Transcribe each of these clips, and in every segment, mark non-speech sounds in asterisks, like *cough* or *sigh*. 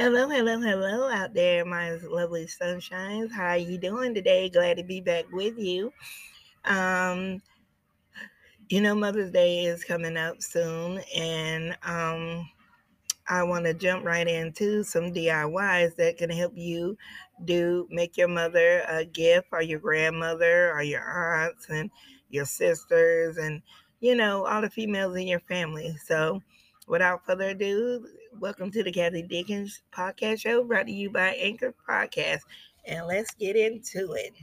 Hello, hello, hello out there, my lovely sunshines. How are you doing today? Glad to be back with you. Um, you know, Mother's Day is coming up soon, and um, I want to jump right into some DIYs that can help you do make your mother a gift or your grandmother or your aunts and your sisters and you know all the females in your family. So, without further ado, welcome to the Cathy Dickens podcast show brought to you by Anchor Podcast. And let's get into it.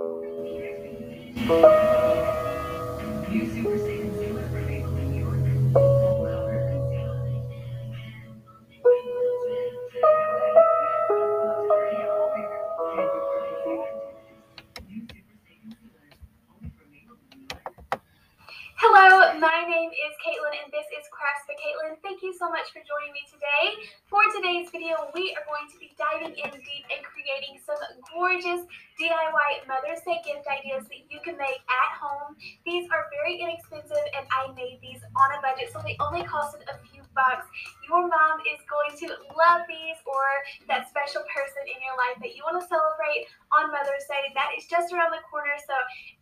Hello, and I made these on a budget, so they only costed a few bucks. Your mom is going to love these or that special person in your life that you want to celebrate on Mother's Day. That is just around the corner, so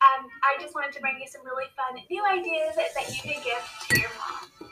um, I just wanted to bring you some really fun new ideas that you can give to your mom.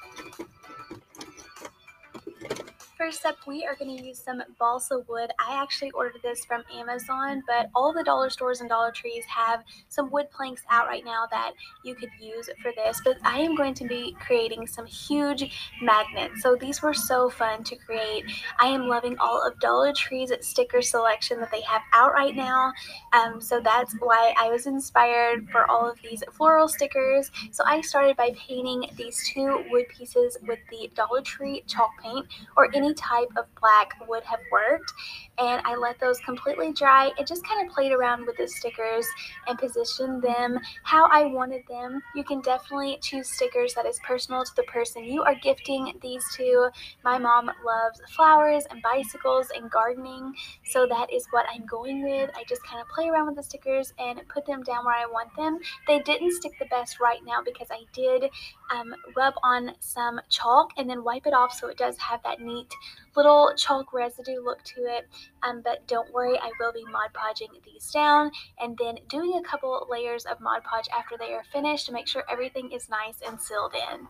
First up, we are going to use some balsa wood. I actually ordered this from Amazon, but all the dollar stores and Dollar Trees have some wood planks out right now that you could use for this. But I am going to be creating some huge magnets. So these were so fun to create. I am loving all of Dollar Tree's sticker selection that they have out right now. Um, so that's why I was inspired for all of these floral stickers. So I started by painting these two wood pieces with the Dollar Tree chalk paint or any type of black would have worked. And I let those completely dry and just kind of played around with the stickers and positioned them how I wanted them. You can definitely choose stickers that is personal to the person you are gifting these to. My mom loves flowers and bicycles and gardening, so that is what I'm going with. I just kind of play around with the stickers and put them down where I want them. They didn't stick the best right now because I did um, rub on some chalk and then wipe it off so it does have that neat little chalk residue look to it. Um, but don't worry, I will be Mod Podging these down and then doing a couple layers of Mod Podge after they are finished to make sure everything is nice and sealed in.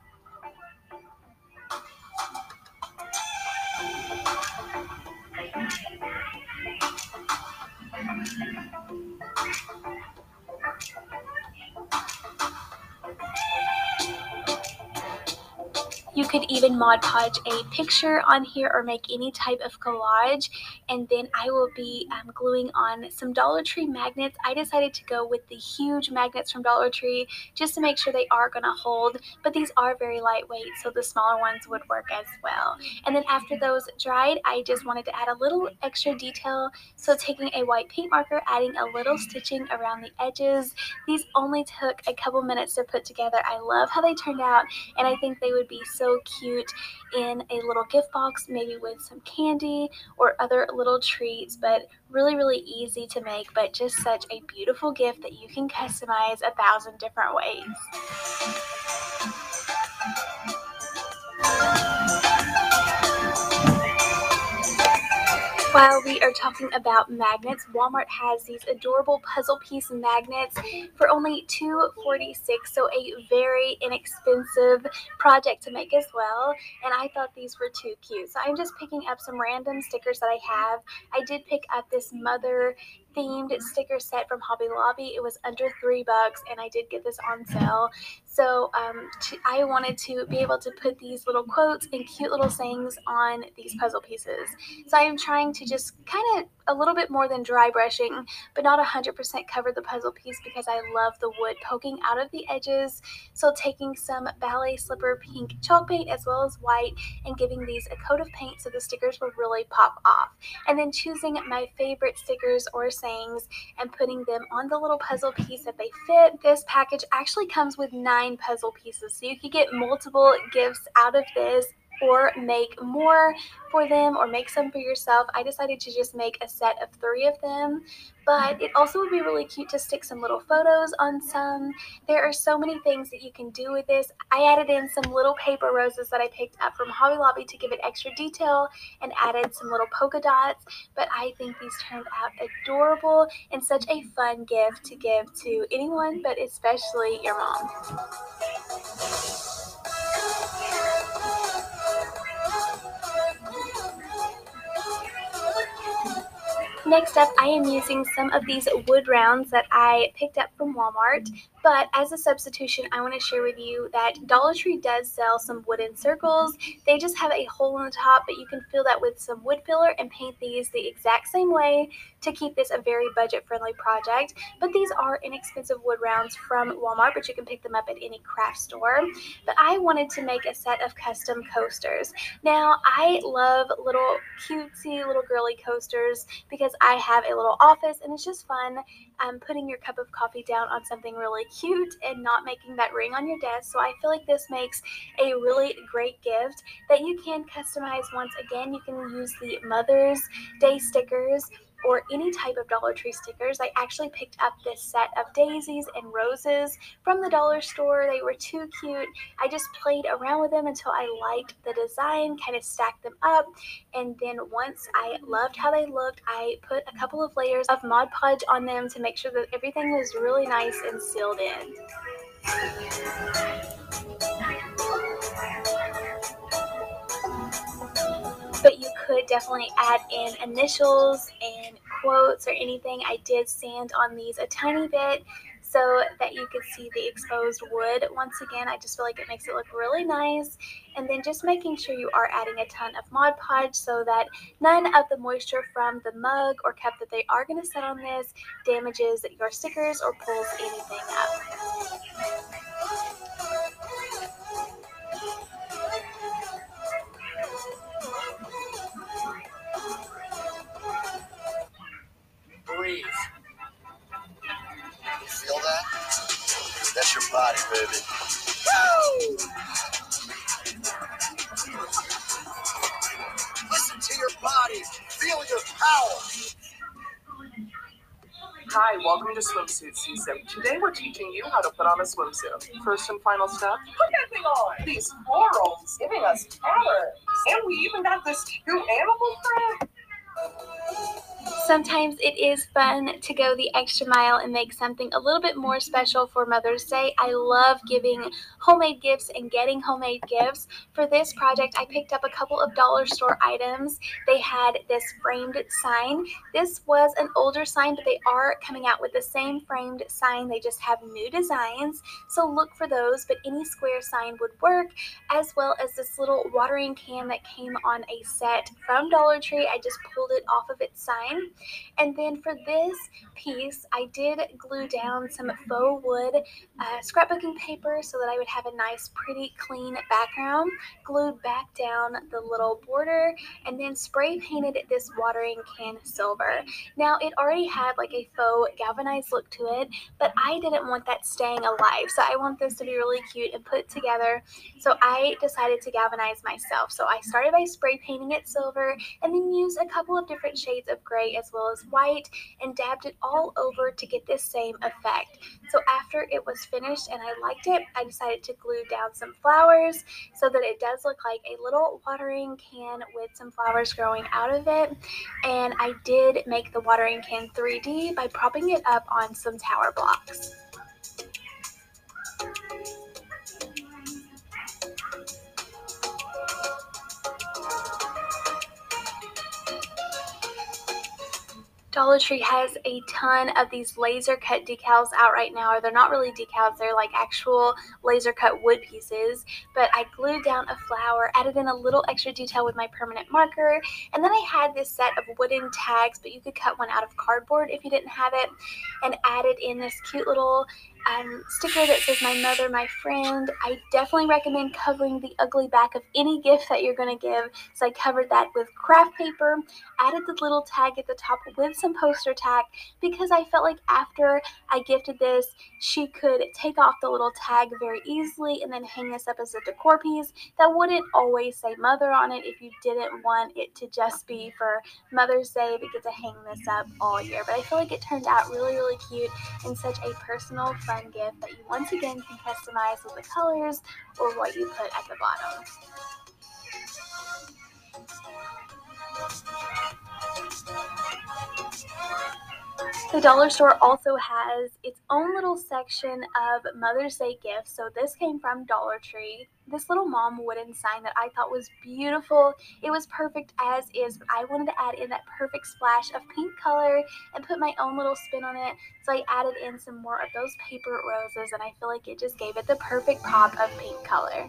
You could even Mod Podge a picture on here or make any type of collage. And then I will be um, gluing on some Dollar Tree magnets. I decided to go with the huge magnets from Dollar Tree just to make sure they are going to hold. But these are very lightweight, so the smaller ones would work as well. And then after those dried, I just wanted to add a little extra detail. So taking a white paint marker, adding a little stitching around the edges. These only took a couple minutes to put together. I love how they turned out, and I think they would be so cute in a little gift box, maybe with some candy or other little treats, but really, really easy to make, but just such a beautiful gift that you can customize a thousand different ways. While we are talking about magnets, Walmart has these adorable puzzle piece magnets for only $2.46, so a very inexpensive project to make as well. And I thought these were too cute. So I'm just picking up some random stickers that I have. I did pick up this mother themed sticker set from Hobby Lobby. It was under three bucks, and I did get this on sale. So um, to, I wanted to be able to put these little quotes and cute little sayings on these puzzle pieces. So I am trying to just kind of a little bit more than dry brushing, but not 100% cover the puzzle piece because I love the wood poking out of the edges. So taking some ballet slipper pink chalk paint as well as white and giving these a coat of paint so the stickers will really pop off. And then choosing my favorite stickers or sayings and putting them on the little puzzle piece that they fit. This package actually comes with nine puzzle pieces, so you could get multiple gifts out of this or make more for them or make some for yourself. I decided to just make a set of three of them, but it also would be really cute to stick some little photos on some. There are so many things that you can do with this. I added in some little paper roses that I picked up from Hobby Lobby to give it extra detail and added some little polka dots, but I think these turned out adorable and such a fun gift to give to anyone, but especially your mom. Next up, I am using some of these wood rounds that I picked up from Walmart. But as a substitution, I want to share with you that Dollar Tree does sell some wooden circles. They just have a hole in the top, but you can fill that with some wood filler and paint these the exact same way to keep this a very budget friendly project. But these are inexpensive wood rounds from Walmart, but you can pick them up at any craft store. But I wanted to make a set of custom coasters. Now, I love little cutesy, little girly coasters because I have a little office and it's just fun um, putting your cup of coffee down on something really cute and not making that ring on your desk. So I feel like this makes a really great gift that you can customize once again. You can use the Mother's Day stickers or any type of Dollar Tree stickers. I actually picked up this set of daisies and roses from the dollar store. They were too cute. I just played around with them until I liked the design, kind of stacked them up. And then once I loved how they looked, I put a couple of layers of Mod Podge on them to make sure that everything was really nice and sealed in but you could definitely add in initials and quotes or anything. I did sand on these a tiny bit so that you could see the exposed wood. Once again, I just feel like it makes it look really nice. And then just making sure you are adding a ton of Mod Podge so that none of the moisture from the mug or cup that they are going to set on this damages your stickers or pulls anything up. That's your body, baby. Woo! Listen to your body. Feel your power. Hi, welcome to Swimsuit Season. Today we're teaching you how to put on a swimsuit. First and final step, put that thing on. These florals giving us power. And we even got this cute animal print. Sometimes it is fun to go the extra mile and make something a little bit more special for Mother's Day. I love giving homemade gifts and getting homemade gifts. For this project, I picked up a couple of dollar store items. They had this framed sign. This was an older sign, but they are coming out with the same framed sign. They just have new designs. So look for those, but any square sign would work, as well as this little watering can that came on a set from Dollar Tree. I just pulled it off of its sign. And then for this piece, I did glue down some faux wood uh, scrapbooking paper so that I would have a nice, pretty, clean background. Glued back down the little border and then spray painted this watering can silver. Now, it already had like a faux galvanized look to it, but I didn't want that staying alive. So I want this to be really cute and put together. So I decided to galvanize myself. So I started by spray painting it silver and then used a couple of different shades of gray as well as white and dabbed it all over to get this same effect. So after it was finished and I liked it, I decided to glue down some flowers so that it does look like a little watering can with some flowers growing out of it. And I did make the watering can 3D by propping it up on some tower blocks. Dollar Tree has a ton of these laser cut decals out right now, or they're not really decals, they're like actual laser cut wood pieces. But I glued down a flower, added in a little extra detail with my permanent marker, and then I had this set of wooden tags, but you could cut one out of cardboard if you didn't have it, and added in this cute little um, sticker that says my mother, my friend. I definitely recommend covering the ugly back of any gift that you're going to give. So I covered that with craft paper, added the little tag at the top with some poster tack because I felt like after I gifted this, she could take off the little tag very easily and then hang this up as a decor piece that wouldn't always say mother on it if you didn't want it to just be for Mother's Day but get to hang this up all year. But I feel like it turned out really, really cute and such a personal, fun gift that you once again can customize with the colors or what you put at the bottom. The dollar store also has its own little section of Mother's Day gifts. So this came from Dollar Tree. This little mom wooden sign that I thought was beautiful. It was perfect as is, but I wanted to add in that perfect splash of pink color and put my own little spin on it. So I added in some more of those paper roses and I feel like it just gave it the perfect pop of pink color.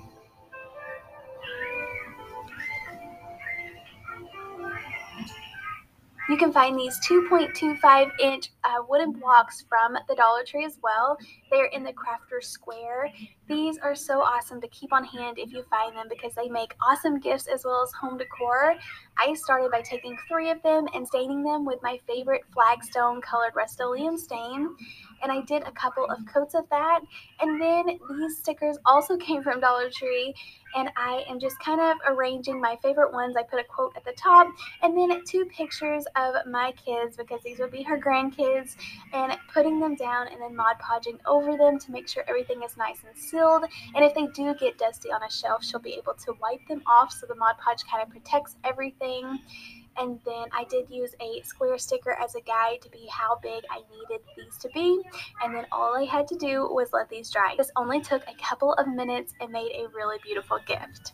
You can find these 2.25 inch uh, wooden blocks from the Dollar Tree as well. They're in the Crafter's Square. These are so awesome to keep on hand if you find them because they make awesome gifts as well as home decor. I started by taking three of them and staining them with my favorite flagstone colored Rust-Oleum stain and I did a couple of coats of that. And then these stickers also *laughs* came from Dollar Tree, and I am just kind of arranging my favorite ones. I put a quote at the top, and then two pictures of my kids because these would be her grandkids, and putting them down and then Mod Podging over them to make sure everything is nice and sealed. And if they do get dusty on a shelf, she'll be able to wipe them off so the Mod Podge kind of protects everything and then I did use a square sticker as a guide to be how big I needed these to be and then all I had to do was let these dry. This only took a couple of minutes and made a really beautiful gift.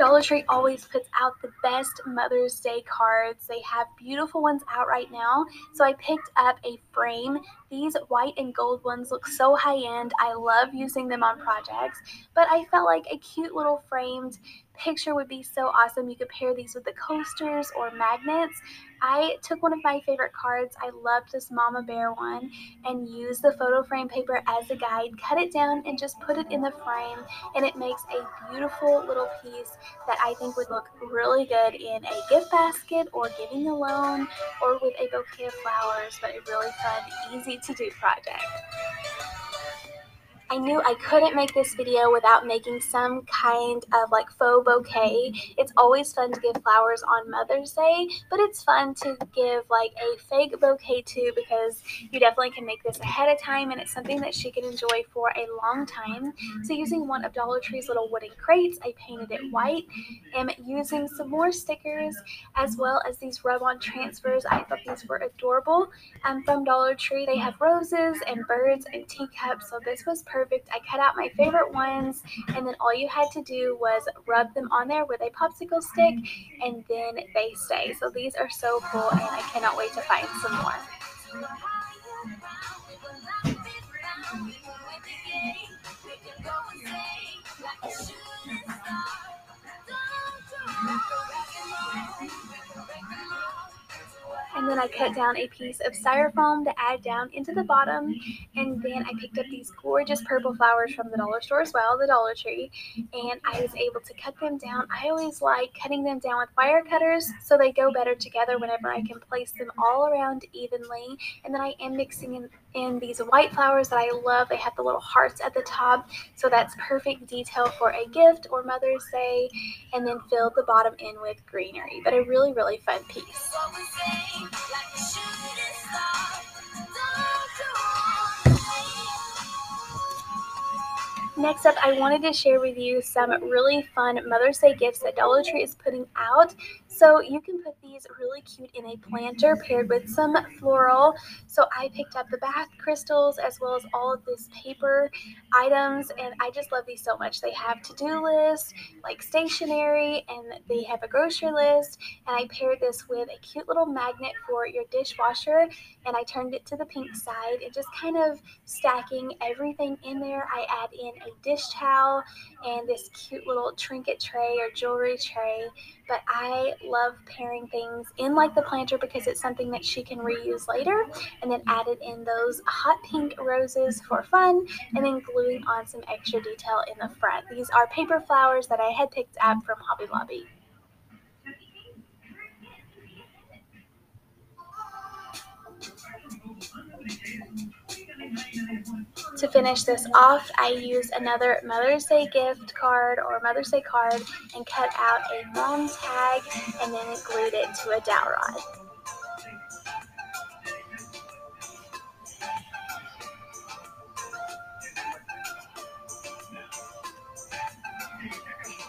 Dollar Tree always puts out the best Mother's Day cards. They have beautiful ones out right now. So I picked up a frame. These white and gold ones look so high end. I love using them on projects, but I felt like a cute little framed picture would be so awesome. You could pair these with the coasters or magnets. I took one of my favorite cards. I loved this Mama Bear one and used the photo frame paper as a guide, cut it down and just put it in the frame and it makes a beautiful little piece that I think would look really good in a gift basket or giving a loan or with a bouquet of flowers, but a really fun, easy to do project. I knew I couldn't make this video without making some kind of like faux bouquet. It's always fun to give flowers on Mother's Day, but it's fun to give like a fake bouquet too because you definitely can make this ahead of time and it's something that she can enjoy for a long time. So using one of Dollar Tree's little wooden crates, I painted it white. I'm using some more stickers as well as these rub-on transfers. I thought these were adorable. Um, from Dollar Tree, they have roses and birds and teacups, so this was perfect perfect. I cut out my favorite ones, and then all you had to do was rub them on there with a popsicle stick, and then they stay. So these are so cool, and I cannot wait to find some more. And then I cut down a piece of styrofoam to add down into the bottom and then I picked up these gorgeous purple flowers from the dollar store as well, the Dollar Tree, and I was able to cut them down. I always like cutting them down with wire cutters so they go better together whenever I can place them all around evenly and then I am mixing in, in these white flowers that I love. They have the little hearts at the top so that's perfect detail for a gift or Mother's Day and then filled the bottom in with greenery but a really really fun piece. Next up, I wanted to share with you some really fun Mother's Day gifts that Dollar Tree is putting out. So you can put these really cute in a planter paired with some floral. So I picked up the bath crystals as well as all of this paper items and I just love these so much. They have to-do lists, like stationery, and they have a grocery list. And I paired this with a cute little magnet for your dishwasher and I turned it to the pink side and just kind of stacking everything in there. I add in a dish towel and this cute little trinket tray or jewelry tray. But I love pairing things in like the planter because it's something that she can reuse later. And then added in those hot pink roses for fun and then gluing on some extra detail in the front. These are paper flowers that I had picked up from Hobby Lobby. To finish this off, I used another Mother's Day gift card or Mother's Day card and cut out a mom tag and then glued it to a dowel rod.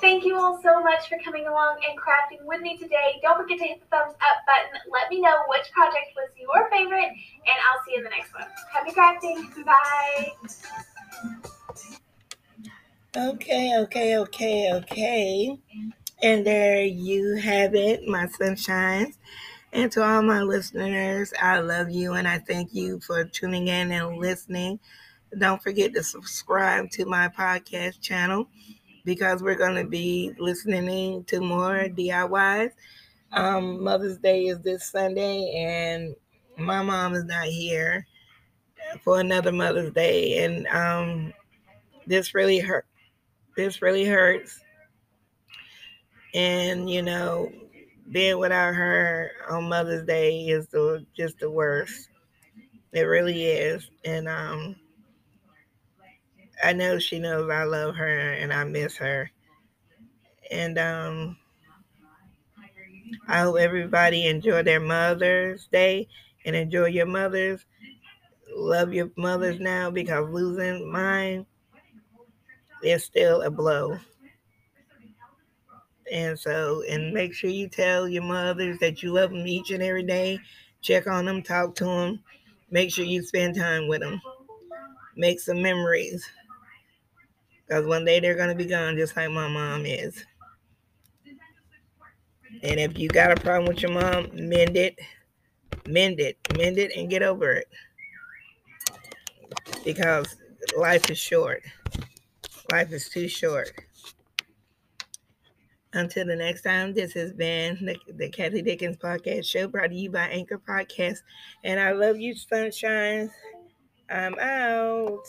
Thank you all so much for coming along and crafting with me today. Don't forget to hit the thumbs up button. Let me know which project was your favorite, and I'll see you in the next one. Happy crafting. Bye. Okay, okay, okay, okay. And there you have it, my sunshines. And to all my listeners, I love you and I thank you for tuning in and listening. Don't forget to subscribe to my podcast channel because we're going to be listening to more DIYs. Um, Mother's Day is this Sunday, and my mom is not here for another Mother's Day, and um, this really hurt. This really hurts, and you know, being without her on Mother's Day is the just the worst. It really is, and um, I know she knows I love her and I miss her. And um, I hope everybody enjoy their Mother's Day and enjoy your mothers. Love your mothers now because losing mine is still a blow. And so, and make sure you tell your mothers that you love them each and every day. Check on them, talk to them. Make sure you spend time with them. Make some memories. Because one day they're going to be gone, just like my mom is. And if you got a problem with your mom, mend it. Mend it. Mend it and get over it. Because life is short. Life is too short. Until the next time, this has been the, the Cathy Dickens Podcast Show brought to you by Anchor Podcast. And I love you, sunshines. I'm out.